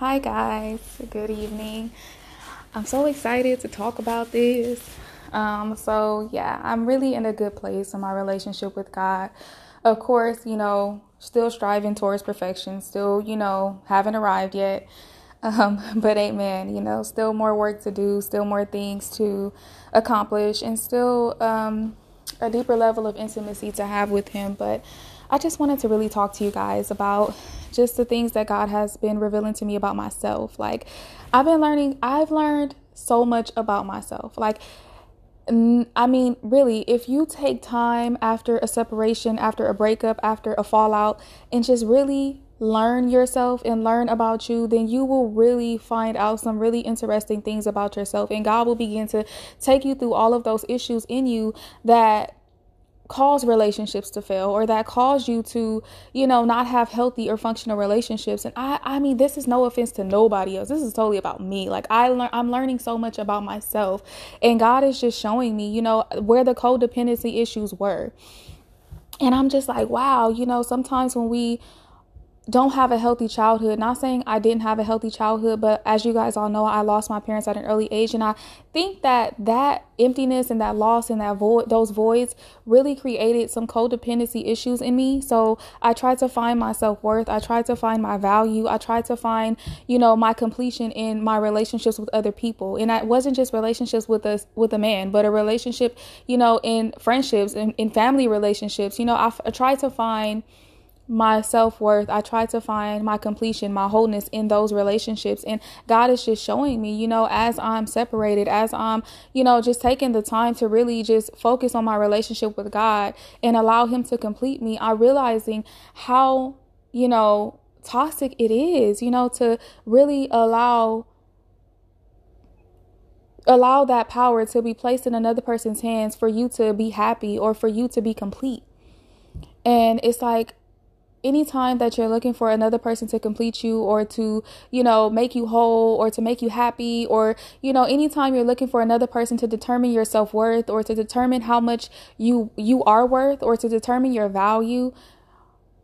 Hi, guys. Good evening. I'm so excited to talk about this. Um, so, yeah, I'm really in a good place in my relationship with God. Of course, you know, still striving towards perfection, still, you know, haven't arrived yet. Um, but amen, you know, still more work to do, still more things to accomplish, and still um, a deeper level of intimacy to have with Him. But I just wanted to really talk to you guys about just the things that God has been revealing to me about myself. Like, I've been learning, I've learned so much about myself. Like, I mean, really, if you take time after a separation, after a breakup, after a fallout, and just really learn yourself and learn about you, then you will really find out some really interesting things about yourself. And God will begin to take you through all of those issues in you that cause relationships to fail or that cause you to you know not have healthy or functional relationships. And i i mean this is no offense to nobody else. This is totally about me. Like i learn i'm learning so much about myself. And god is just showing me you know where the codependency issues were. And i'm just like wow you know sometimes when we don't have a healthy childhood. Not saying I didn't have a healthy childhood, but as you guys all know, I lost my parents at an early age, and I think that that emptiness and that loss and that void, those voids, really created some codependency issues in me. So I tried to find my self worth. I tried to find my value. I tried to find, you know, my completion in my relationships with other people, and it wasn't just relationships with a with a man, but a relationship, you know, in friendships and in, in family relationships. You know, I, I tried to find my self worth. I try to find my completion, my wholeness in those relationships. And God is just showing me, you know, as I'm separated, as I'm, you know, just taking the time to really just focus on my relationship with God and allow Him to complete me, I'm realizing how, you know, toxic it is, you know, to really allow allow that power to be placed in another person's hands for you to be happy or for you to be complete. And it's like anytime that you're looking for another person to complete you or to, you know, make you whole or to make you happy or, you know, anytime you're looking for another person to determine your self-worth or to determine how much you you are worth or to determine your value,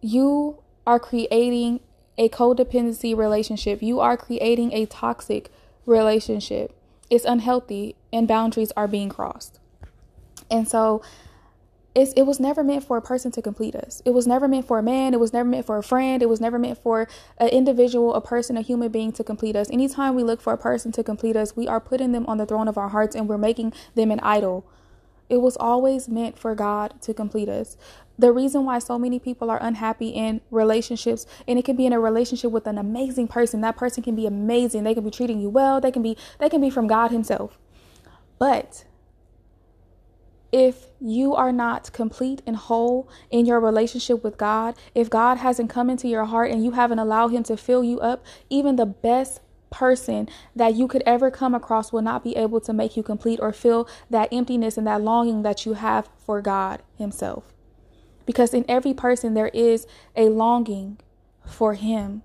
you are creating a codependency relationship. You are creating a toxic relationship. It's unhealthy and boundaries are being crossed. And so it's, it was never meant for a person to complete us. It was never meant for a man. It was never meant for a friend. It was never meant for an individual, a person, a human being to complete us. Anytime we look for a person to complete us, we are putting them on the throne of our hearts and we're making them an idol. It was always meant for God to complete us. The reason why so many people are unhappy in relationships, and it can be in a relationship with an amazing person. That person can be amazing. They can be treating you well. They can be they can be from God Himself. But if you are not complete and whole in your relationship with God, if God hasn't come into your heart and you haven't allowed Him to fill you up, even the best person that you could ever come across will not be able to make you complete or fill that emptiness and that longing that you have for God Himself. Because in every person, there is a longing for Him.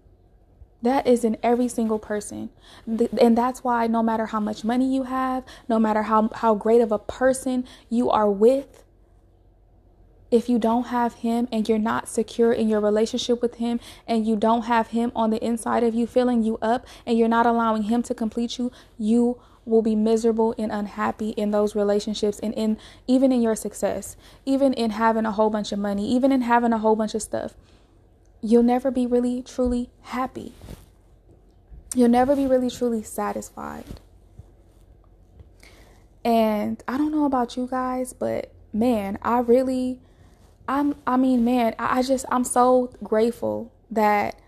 That is in every single person. And that's why no matter how much money you have, no matter how, how great of a person you are with, if you don't have him and you're not secure in your relationship with him and you don't have him on the inside of you filling you up and you're not allowing him to complete you, you will be miserable and unhappy in those relationships and in even in your success, even in having a whole bunch of money, even in having a whole bunch of stuff you'll never be really truly happy. You'll never be really truly satisfied. And I don't know about you guys, but man, I really I'm I mean, man, I just I'm so grateful that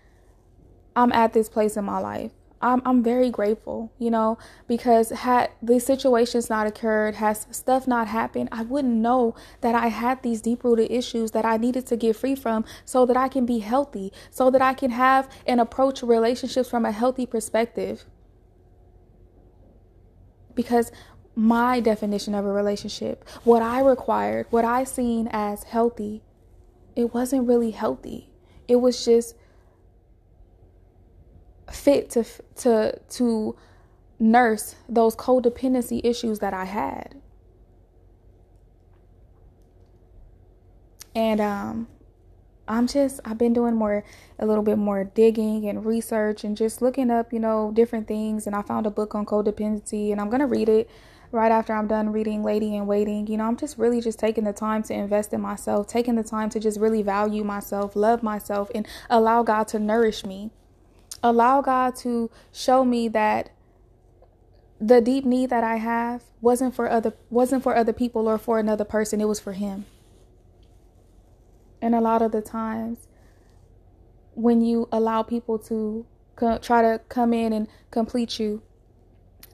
I'm at this place in my life. I'm I'm very grateful, you know, because had these situations not occurred, has stuff not happened, I wouldn't know that I had these deep rooted issues that I needed to get free from so that I can be healthy, so that I can have and approach relationships from a healthy perspective. Because my definition of a relationship, what I required, what I seen as healthy, it wasn't really healthy. It was just fit to to to nurse those codependency issues that I had. And um, I'm just I've been doing more a little bit more digging and research and just looking up, you know, different things and I found a book on codependency and I'm going to read it right after I'm done reading Lady in Waiting. You know, I'm just really just taking the time to invest in myself, taking the time to just really value myself, love myself and allow God to nourish me. Allow God to show me that the deep need that I have wasn't for other wasn't for other people or for another person, it was for him. And a lot of the times, when you allow people to co- try to come in and complete you,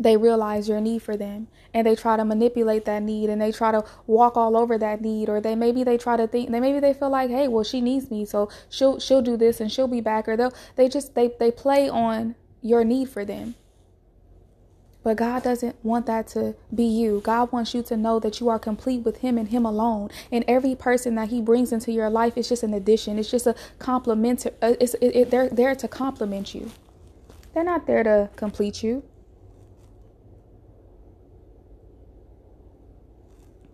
they realize your need for them and they try to manipulate that need and they try to walk all over that need or they maybe they try to think they maybe they feel like hey well she needs me so she'll she'll do this and she'll be back or they'll they just they they play on your need for them but God doesn't want that to be you. God wants you to know that you are complete with Him and Him alone. And every person that He brings into your life is just an addition. It's just a complement. Uh, it's, it, it, they're there to complement you. They're not there to complete you.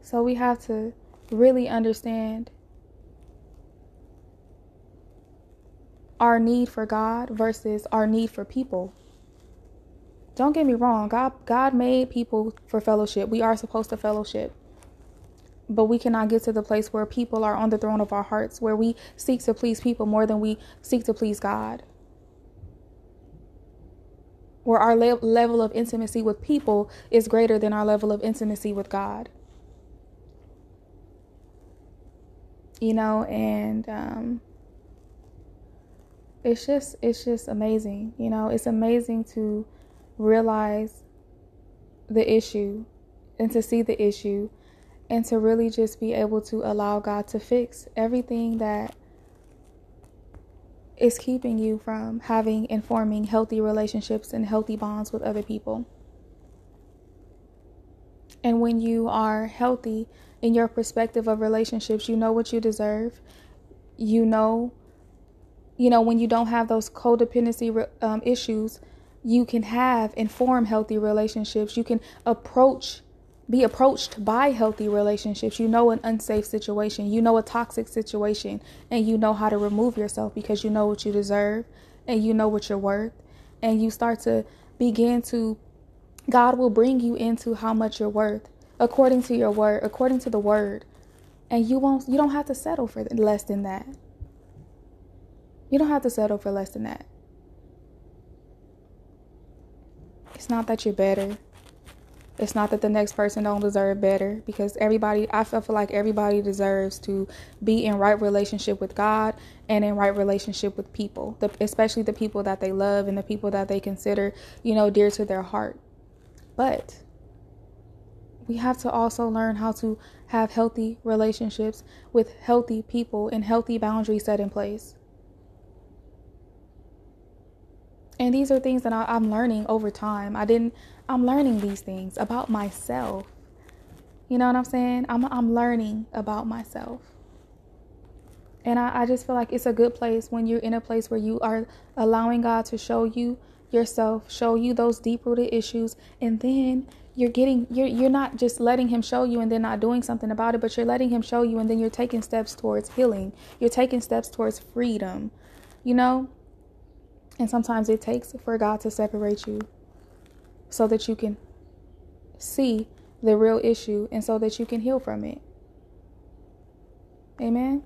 So we have to really understand our need for God versus our need for people. Don't get me wrong, God God made people for fellowship. We are supposed to fellowship. But we cannot get to the place where people are on the throne of our hearts, where we seek to please people more than we seek to please God. Where our le- level of intimacy with people is greater than our level of intimacy with God. You know, and um, it's just it's just amazing. You know, it's amazing to realize the issue and to see the issue and to really just be able to allow God to fix everything that is keeping you from having and forming healthy relationships and healthy bonds with other people. And when you are healthy in your perspective of relationships, you know what you deserve. You know, you know, when you don't have those codependency um, issues, you can have and form healthy relationships. You can approach, be approached by healthy relationships. You know an unsafe situation, you know a toxic situation, and you know how to remove yourself because you know what you deserve and you know what you're worth. And you start to begin to, God will bring you into how much you're worth according to your word, according to the word. And you won't, you don't have to settle for less than that. You don't have to settle for less than that. It's not that you're better. It's not that the next person don't deserve better because everybody I feel like everybody deserves to be in right relationship with God and in right relationship with people, the, especially the people that they love and the people that they consider, you know, dear to their heart. But we have to also learn how to have healthy relationships with healthy people and healthy boundaries set in place. And these are things that I, I'm learning over time. I didn't, I'm learning these things about myself. You know what I'm saying? I'm, I'm learning about myself. And I, I just feel like it's a good place when you're in a place where you are allowing God to show you yourself, show you those deep rooted issues, and then you're getting you're you're not just letting him show you and then not doing something about it, but you're letting him show you and then you're taking steps towards healing. You're taking steps towards freedom. You know? And sometimes it takes for God to separate you so that you can see the real issue and so that you can heal from it. Amen.